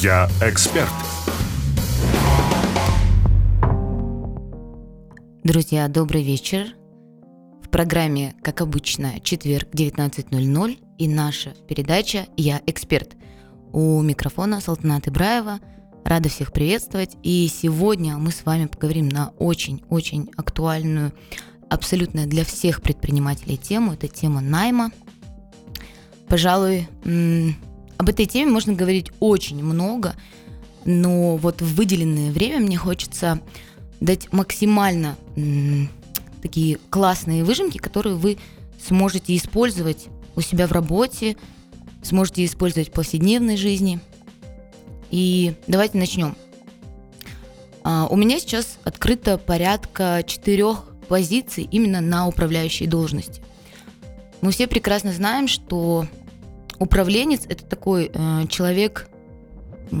Я эксперт. Друзья, добрый вечер. В программе, как обычно, четверг 19.00 и наша передача «Я эксперт». У микрофона Салтанат Ибраева. Рада всех приветствовать. И сегодня мы с вами поговорим на очень-очень актуальную, абсолютно для всех предпринимателей тему. Это тема найма. Пожалуй, об этой теме можно говорить очень много, но вот в выделенное время мне хочется дать максимально м, такие классные выжимки, которые вы сможете использовать у себя в работе, сможете использовать в повседневной жизни. И давайте начнем. А, у меня сейчас открыто порядка четырех позиций именно на управляющей должности. Мы все прекрасно знаем, что управленец это такой э, человек э,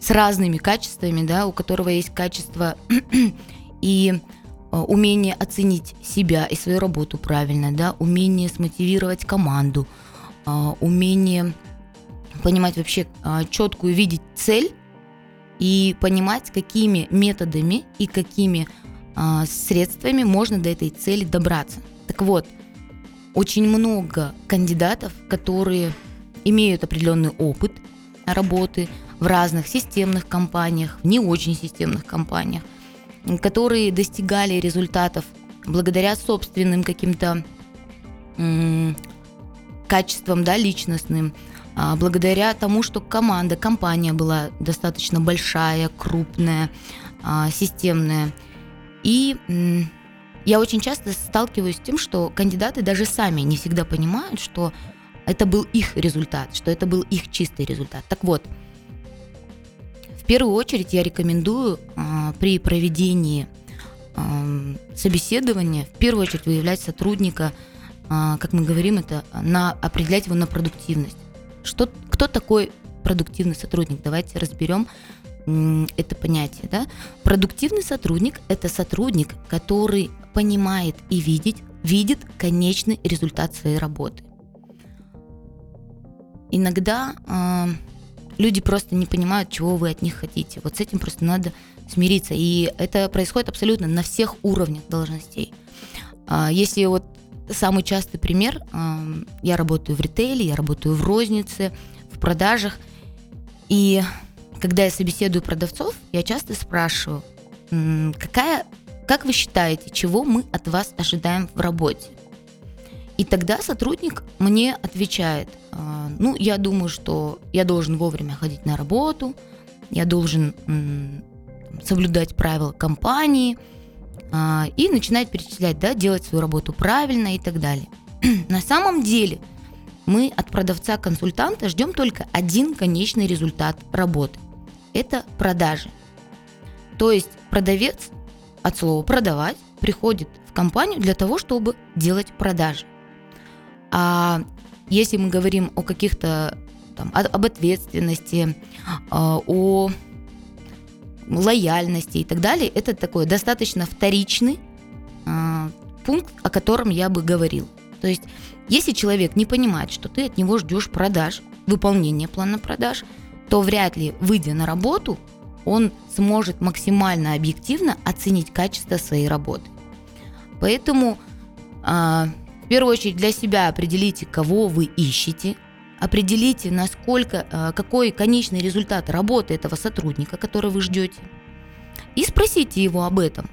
с разными качествами, да, у которого есть качество и э, умение оценить себя и свою работу правильно, да, умение смотивировать команду, э, умение понимать вообще э, четкую видеть цель и понимать, какими методами и какими средствами можно до этой цели добраться. Так вот, очень много кандидатов, которые имеют определенный опыт работы в разных системных компаниях, в не очень системных компаниях, которые достигали результатов благодаря собственным каким-то качествам да, личностным, а, благодаря тому, что команда, компания была достаточно большая, крупная, а, системная. И я очень часто сталкиваюсь с тем, что кандидаты даже сами не всегда понимают, что это был их результат, что это был их чистый результат. Так вот, в первую очередь я рекомендую э, при проведении э, собеседования в первую очередь выявлять сотрудника, э, как мы говорим, это на определять его на продуктивность. Что, кто такой продуктивный сотрудник? Давайте разберем это понятие. Да? Продуктивный сотрудник – это сотрудник, который понимает и видит, видит конечный результат своей работы. Иногда э, люди просто не понимают, чего вы от них хотите. Вот с этим просто надо смириться. И это происходит абсолютно на всех уровнях должностей. Э, если вот самый частый пример, э, я работаю в ритейле, я работаю в рознице, в продажах, и когда я собеседую продавцов, я часто спрашиваю, какая, как вы считаете, чего мы от вас ожидаем в работе? И тогда сотрудник мне отвечает, «А, ну, я думаю, что я должен вовремя ходить на работу, я должен соблюдать правила компании а, и начинает перечислять, да, делать свою работу правильно и так далее. На самом деле мы от продавца-консультанта ждем только один конечный результат работы это продажи. То есть продавец от слова продавать приходит в компанию для того, чтобы делать продажи. А если мы говорим о каких-то там, об ответственности, а, о лояльности и так далее, это такой достаточно вторичный а, пункт, о котором я бы говорил. То есть, если человек не понимает, что ты от него ждешь продаж, выполнения плана продаж, то вряд ли, выйдя на работу, он сможет максимально объективно оценить качество своей работы. Поэтому э, в первую очередь для себя определите, кого вы ищете, определите, насколько, э, какой конечный результат работы этого сотрудника, который вы ждете, и спросите его об этом.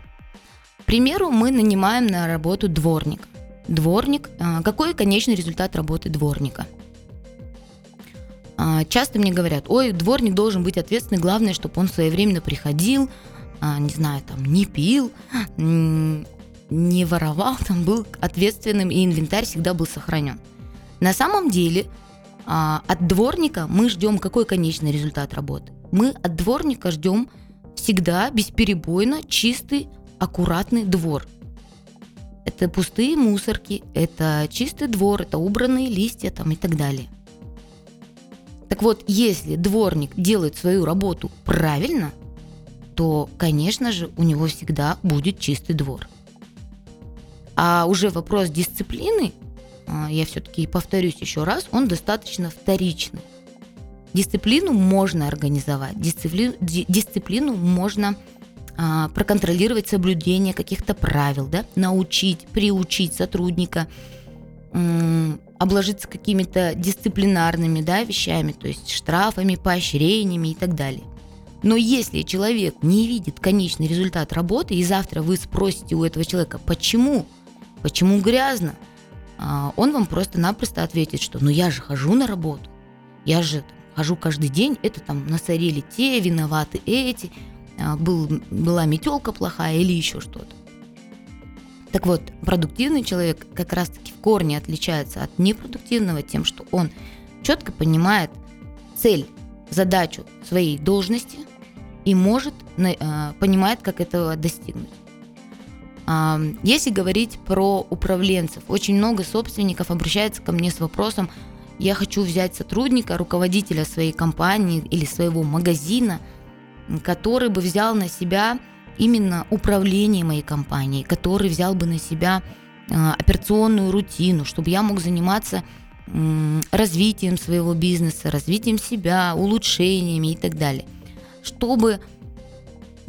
К примеру, мы нанимаем на работу дворник. Дворник, э, какой конечный результат работы дворника – а, часто мне говорят, ой, дворник должен быть ответственный, главное, чтобы он своевременно приходил, а, не знаю, там, не пил, не воровал, там был ответственным, и инвентарь всегда был сохранен. На самом деле а, от дворника мы ждем какой конечный результат работы? Мы от дворника ждем всегда бесперебойно чистый, аккуратный двор. Это пустые мусорки, это чистый двор, это убранные листья там и так далее. Так вот, если дворник делает свою работу правильно, то, конечно же, у него всегда будет чистый двор. А уже вопрос дисциплины, а, я все-таки повторюсь еще раз, он достаточно вторичный. Дисциплину можно организовать, дисциплину, дисциплину можно а, проконтролировать соблюдение каких-то правил, да, научить, приучить сотрудника, м, обложиться какими-то дисциплинарными да, вещами, то есть штрафами, поощрениями и так далее. Но если человек не видит конечный результат работы, и завтра вы спросите у этого человека, почему, почему грязно, а, он вам просто-напросто ответит, что ну я же хожу на работу, я же хожу каждый день, это там насорили те, виноваты эти, а, был, была метелка плохая или еще что-то. Так вот, продуктивный человек как раз-таки в корне отличается от непродуктивного тем, что он четко понимает цель, задачу своей должности и может, а, понимает, как этого достигнуть. А, если говорить про управленцев, очень много собственников обращается ко мне с вопросом, я хочу взять сотрудника, руководителя своей компании или своего магазина – который бы взял на себя именно управление моей компанией, который взял бы на себя а, операционную рутину, чтобы я мог заниматься развитием своего бизнеса, развитием себя, улучшениями и так далее. Чтобы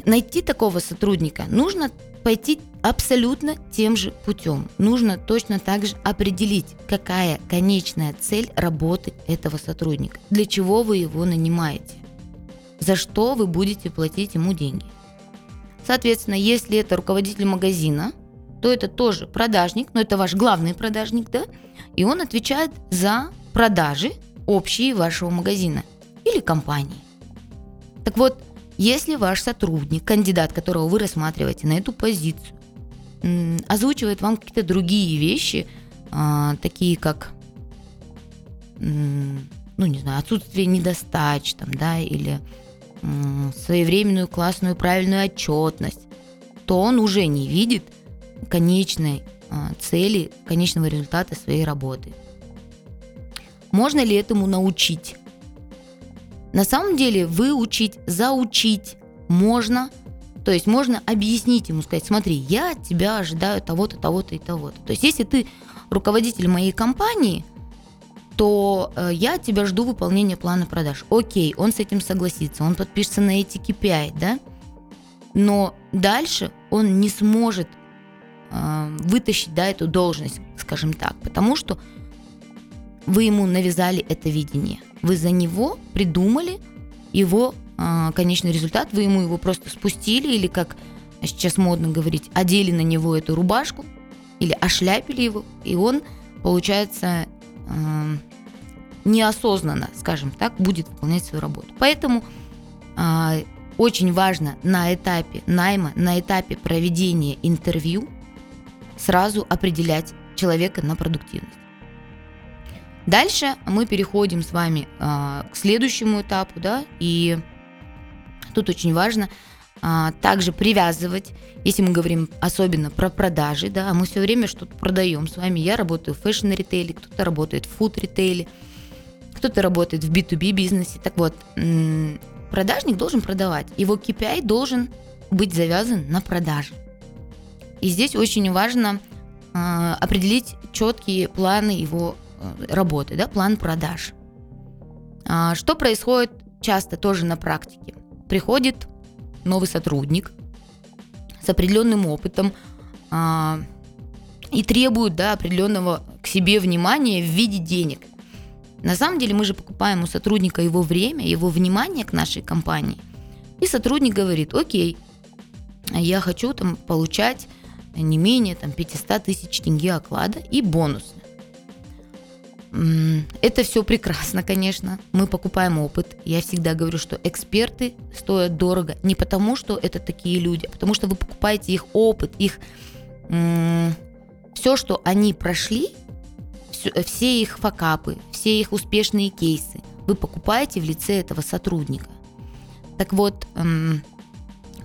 найти такого сотрудника, нужно пойти абсолютно тем же путем. Нужно точно так же определить, какая конечная цель работы этого сотрудника, для чего вы его нанимаете за что вы будете платить ему деньги. Соответственно, если это руководитель магазина, то это тоже продажник, но это ваш главный продажник, да, и он отвечает за продажи общие вашего магазина или компании. Так вот, если ваш сотрудник, кандидат, которого вы рассматриваете на эту позицию, озвучивает вам какие-то другие вещи, а, такие как, ну не знаю, отсутствие недостач, там, да, или своевременную классную правильную отчетность, то он уже не видит конечной а, цели, конечного результата своей работы. Можно ли этому научить? На самом деле выучить, заучить можно. То есть можно объяснить ему, сказать, смотри, я от тебя ожидаю того-то, того-то и того-то. То есть если ты руководитель моей компании – то э, я тебя жду выполнения плана продаж. Окей, он с этим согласится, он подпишется на эти KPI, да? Но дальше он не сможет э, вытащить да, эту должность, скажем так, потому что вы ему навязали это видение. Вы за него придумали его э, конечный результат, вы ему его просто спустили или, как сейчас модно говорить, одели на него эту рубашку или ошляпили его, и он, получается, неосознанно, скажем так, будет выполнять свою работу. Поэтому э, очень важно на этапе найма, на этапе проведения интервью сразу определять человека на продуктивность. Дальше мы переходим с вами э, к следующему этапу, да, и тут очень важно а, также привязывать, если мы говорим особенно про продажи, да, мы все время что-то продаем с вами. Я работаю в fashion -ритейле, кто-то работает в food -ритейле, кто-то работает в B2B бизнесе. Так вот, продажник должен продавать. Его KPI должен быть завязан на продаже. И здесь очень важно э, определить четкие планы его э, работы, да, план продаж. А, что происходит часто тоже на практике? Приходит новый сотрудник с определенным опытом а, и требует да, определенного к себе внимания в виде денег. На самом деле мы же покупаем у сотрудника его время, его внимание к нашей компании. И сотрудник говорит, окей, я хочу там получать не менее там, 500 тысяч тенге оклада и бонусы. Это все прекрасно, конечно. Мы покупаем опыт. Я всегда говорю, что эксперты стоят дорого не потому, что это такие люди, а потому что вы покупаете их опыт, их все, что они прошли, все их факапы, все их успешные кейсы вы покупаете в лице этого сотрудника. Так вот,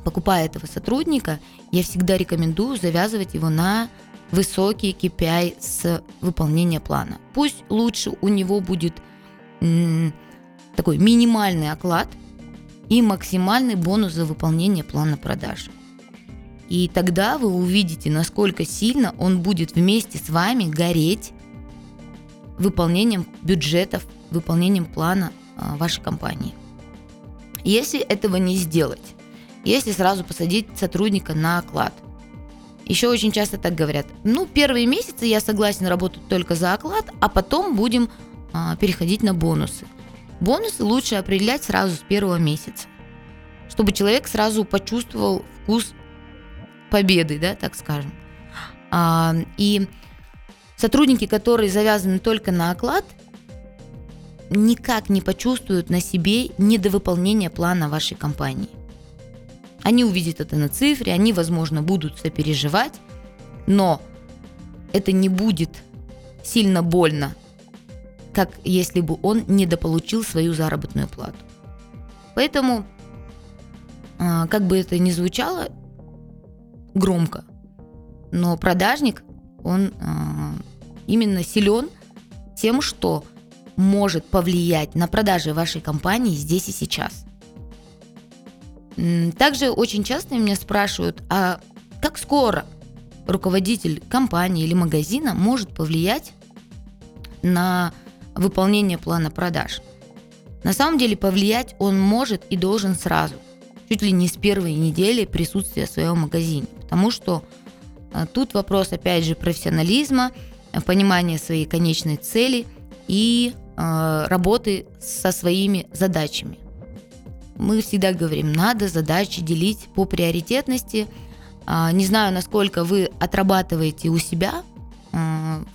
покупая этого сотрудника, я всегда рекомендую завязывать его на высокий KPI с выполнения плана. Пусть лучше у него будет такой минимальный оклад и максимальный бонус за выполнение плана продаж. И тогда вы увидите, насколько сильно он будет вместе с вами гореть выполнением бюджетов, выполнением плана а, вашей компании. Если этого не сделать, если сразу посадить сотрудника на оклад, еще очень часто так говорят, ну, первые месяцы я согласен работать только за оклад, а потом будем а, переходить на бонусы. Бонусы лучше определять сразу с первого месяца, чтобы человек сразу почувствовал вкус победы, да, так скажем. А, и сотрудники, которые завязаны только на оклад, никак не почувствуют на себе недовыполнение плана вашей компании. Они увидят это на цифре, они, возможно, будут сопереживать, но это не будет сильно больно, как если бы он недополучил свою заработную плату. Поэтому, а, как бы это ни звучало громко, но продажник, он а, именно силен тем, что может повлиять на продажи вашей компании здесь и сейчас. Также очень часто меня спрашивают, а как скоро руководитель компании или магазина может повлиять на выполнение плана продаж? На самом деле повлиять он может и должен сразу, чуть ли не с первой недели присутствия в своем магазине, потому что а, тут вопрос опять же профессионализма, понимания своей конечной цели и э, работы со своими задачами. Мы всегда говорим, надо задачи делить по приоритетности. Э, не знаю, насколько вы отрабатываете у себя э,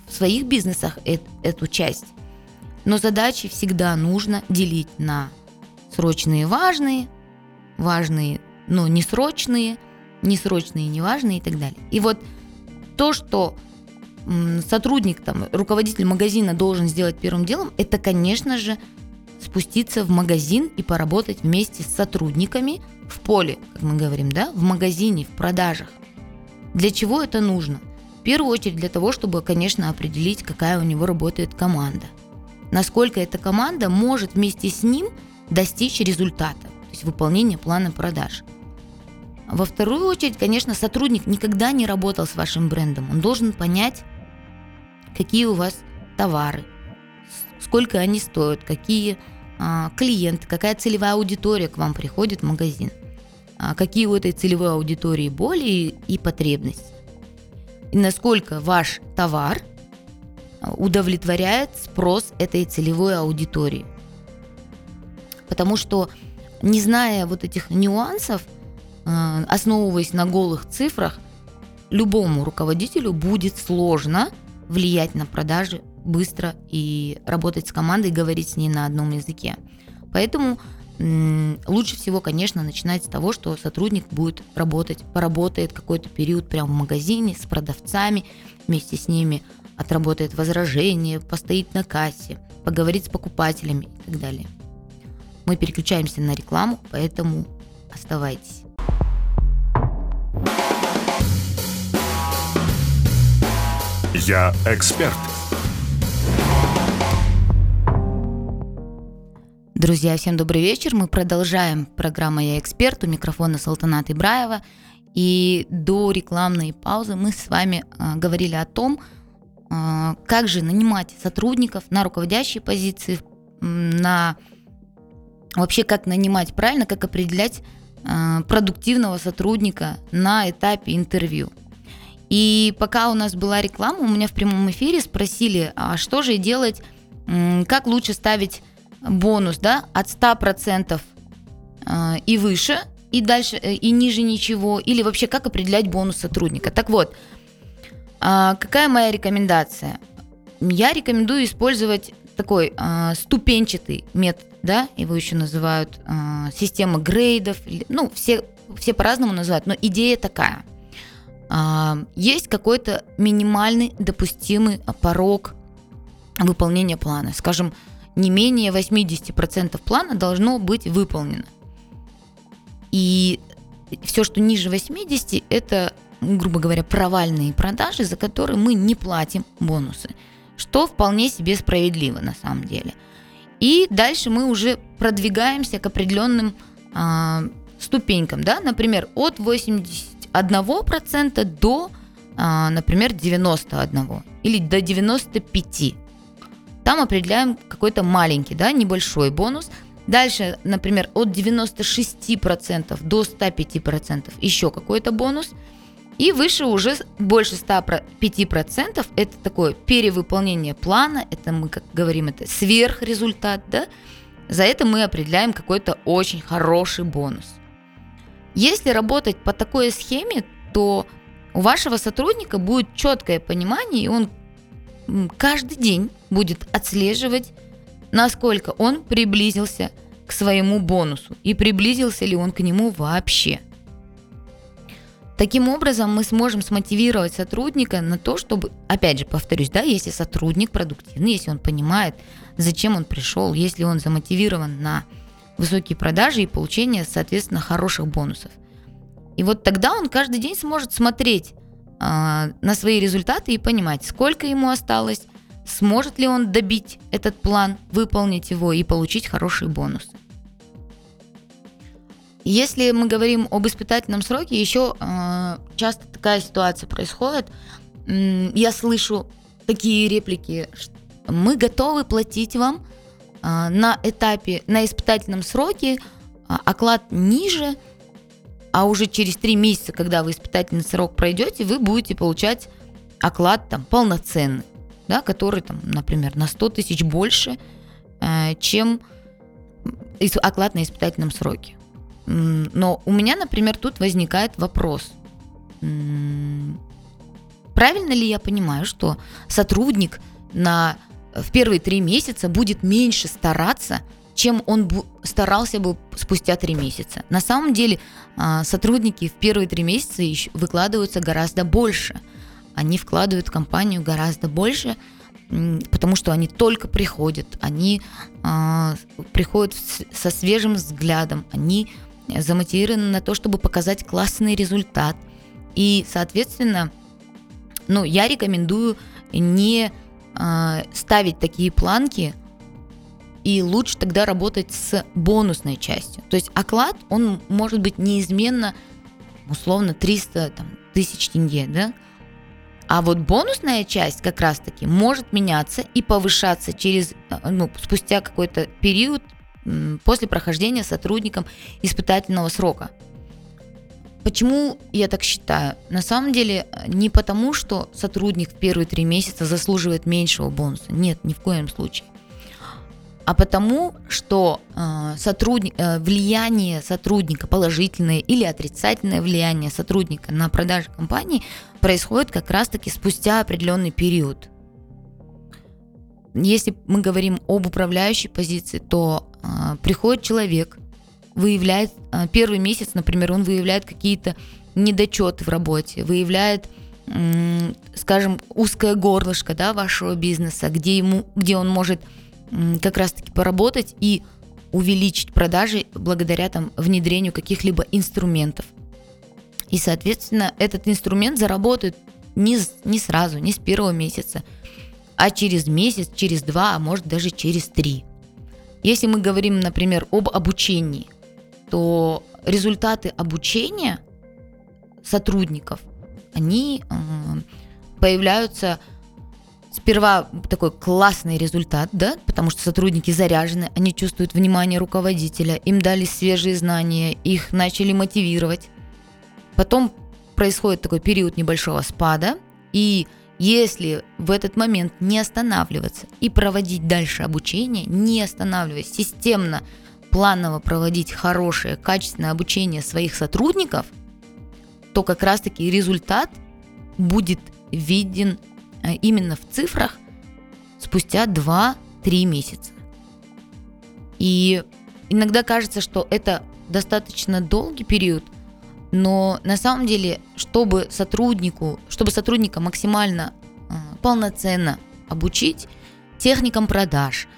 в своих бизнесах э- эту часть, но задачи всегда нужно делить на срочные важные, важные, но не срочные, несрочные, неважные и так далее. И вот то, что сотрудник, там, руководитель магазина должен сделать первым делом, это, конечно же, спуститься в магазин и поработать вместе с сотрудниками в поле, как мы говорим, да, в магазине, в продажах. Для чего это нужно? В первую очередь для того, чтобы, конечно, определить, какая у него работает команда. Насколько эта команда может вместе с ним достичь результата, то есть выполнения плана продаж. Во вторую очередь, конечно, сотрудник никогда не работал с вашим брендом. Он должен понять, какие у вас товары, сколько они стоят, какие а, клиенты, какая целевая аудитория к вам приходит в магазин, а, какие у этой целевой аудитории боли и потребности, и насколько ваш товар а, удовлетворяет спрос этой целевой аудитории. Потому что не зная вот этих нюансов, а, основываясь на голых цифрах, любому руководителю будет сложно влиять на продажи быстро и работать с командой, говорить с ней на одном языке. Поэтому лучше всего, конечно, начинать с того, что сотрудник будет работать, поработает какой-то период прямо в магазине с продавцами, вместе с ними отработает возражения, постоит на кассе, поговорит с покупателями и так далее. Мы переключаемся на рекламу, поэтому оставайтесь. Я эксперт. Друзья, всем добрый вечер. Мы продолжаем программу «Я эксперт». У микрофона Салтанат Ибраева. И до рекламной паузы мы с вами э, говорили о том, э, как же нанимать сотрудников на руководящие позиции, на вообще как нанимать правильно, как определять э, продуктивного сотрудника на этапе интервью. И пока у нас была реклама, у меня в прямом эфире спросили, а что же делать, как лучше ставить бонус, да, от 100% а, и выше, и дальше, э, и ниже ничего, или вообще как определять бонус сотрудника. Так вот, а, какая моя рекомендация? Я рекомендую использовать такой ступенчатый метод, да, его еще называют система грейдов, ну, все, все по-разному называют, но идея такая – есть какой-то минимальный допустимый порог выполнения плана. Скажем, не менее 80% плана должно быть выполнено. И все, что ниже 80, это, грубо говоря, провальные продажи, за которые мы не платим бонусы, что вполне себе справедливо на самом деле. И дальше мы уже продвигаемся к определенным а, ступенькам, да, например, от 80 1% до, а, например, 91 или до 95. Там определяем какой-то маленький, да, небольшой бонус. Дальше, например, от 96% до 105% еще какой-то бонус. И выше уже больше 105% это такое перевыполнение плана, это мы, как говорим, это сверхрезультат, да, за это мы определяем какой-то очень хороший бонус. Если работать по такой схеме, то у вашего сотрудника будет четкое понимание, и он каждый день будет отслеживать, насколько он приблизился к своему бонусу и приблизился ли он к нему вообще. Таким образом, мы сможем смотивировать сотрудника на то, чтобы, опять же, повторюсь, да, если сотрудник продуктивный, если он понимает, зачем он пришел, если он замотивирован на высокие продажи и получение, соответственно, хороших бонусов. И вот тогда он каждый день сможет смотреть э, на свои результаты и понимать, сколько ему осталось, сможет ли он добить этот план, выполнить его и получить хорошие бонусы. Если мы говорим об испытательном сроке, еще э, часто такая ситуация происходит. Я слышу такие реплики, мы готовы платить вам э, на этапе, на испытательном сроке э, оклад ниже, а уже через три месяца, когда вы испытательный срок пройдете, вы будете получать оклад там полноценный, да, который там, например, на 100 тысяч больше, э, чем оклад на испытательном сроке. Но у меня, например, тут возникает вопрос. Правильно ли я понимаю, что сотрудник на, в первые три месяца будет меньше стараться, чем он старался бы спустя три месяца? На самом деле а, сотрудники в первые три месяца выкладываются гораздо больше. Они вкладывают в компанию гораздо больше, потому что они только приходят, они э, приходят со свежим взглядом, они замотивированы на то, чтобы показать классный результат. И, соответственно, ну, я рекомендую не э, ставить такие планки, и лучше тогда работать с бонусной частью. То есть оклад, он может быть неизменно, условно, 300 там, тысяч тенге, да? А вот бонусная часть как раз-таки может меняться и повышаться через, э, ну, спустя какой-то период, после прохождения сотрудником испытательного срока. Почему я так считаю? На самом деле не потому, что сотрудник в первые три месяца заслуживает меньшего бонуса. Нет, ни в коем случае. А потому, что э, сотрудник, э, влияние сотрудника, положительное или отрицательное влияние сотрудника на продажи компании происходит как раз-таки спустя определенный период. Если мы говорим об управляющей позиции, то э, приходит человек, выявляет э, первый месяц, например, он выявляет какие-то недочеты в работе, выявляет, э, скажем, узкое горлышко да, вашего бизнеса, где, ему, где он может э, как раз-таки поработать и увеличить продажи благодаря там, внедрению каких-либо инструментов. И, соответственно, этот инструмент заработает не, не сразу, не с первого месяца – а через месяц, через два, а может даже через три. Если мы говорим, например, об обучении, то результаты обучения сотрудников, они э, появляются сперва такой классный результат, да, потому что сотрудники заряжены, они чувствуют внимание руководителя, им дали свежие знания, их начали мотивировать. Потом происходит такой период небольшого спада, и если в этот момент не останавливаться и проводить дальше обучение, не останавливаясь, системно, планово проводить хорошее, качественное обучение своих сотрудников, то как раз-таки результат будет виден э, именно в цифрах спустя 2-3 месяца. И иногда кажется, что это достаточно долгий период – но на самом деле, чтобы сотруднику, чтобы сотрудника максимально э, полноценно обучить техникам продаж,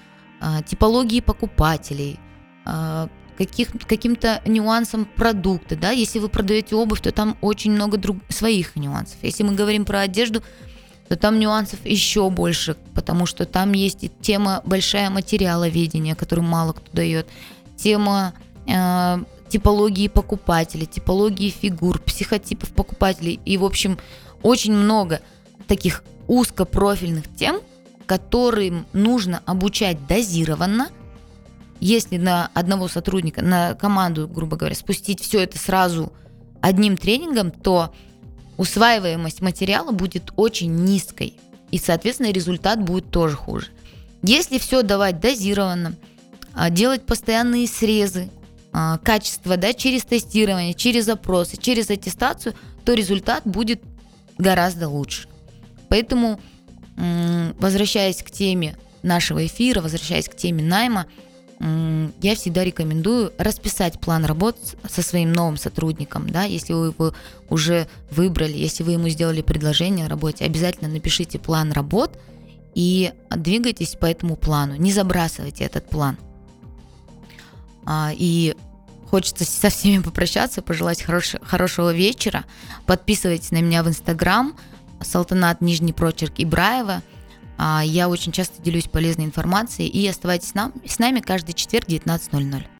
э, типологии покупателей, э, каких, каким-то нюансам продукта, да, если вы продаете обувь, то там очень много друг, своих нюансов. Если мы говорим про одежду, то там нюансов еще больше, потому что там есть и тема большая материаловедения, которую мало кто дает, тема э, типологии покупателей, типологии фигур, психотипов покупателей. И, в общем, очень много таких узкопрофильных тем, которым нужно обучать дозированно. Если на одного сотрудника, на команду, грубо говоря, спустить все это сразу одним тренингом, то усваиваемость материала будет очень низкой. И, соответственно, результат будет тоже хуже. Если все давать дозированно, а, делать постоянные срезы, а, качество да, через тестирование, через опросы, через аттестацию, то результат будет гораздо лучше. Поэтому, возвращаясь к теме нашего эфира, возвращаясь к теме найма, я всегда рекомендую расписать план работ со своим новым сотрудником, да, если вы его уже выбрали, если вы ему сделали предложение о работе, обязательно напишите план работ и двигайтесь по этому плану, не забрасывайте этот план. А, и хочется со всеми попрощаться, пожелать хорош, хорошего вечера. Подписывайтесь на меня в Инстаграм, Салтанат Нижний Прочерк Ибраева. А, я очень часто делюсь полезной информацией и оставайтесь с нами каждый четверг в 19.00.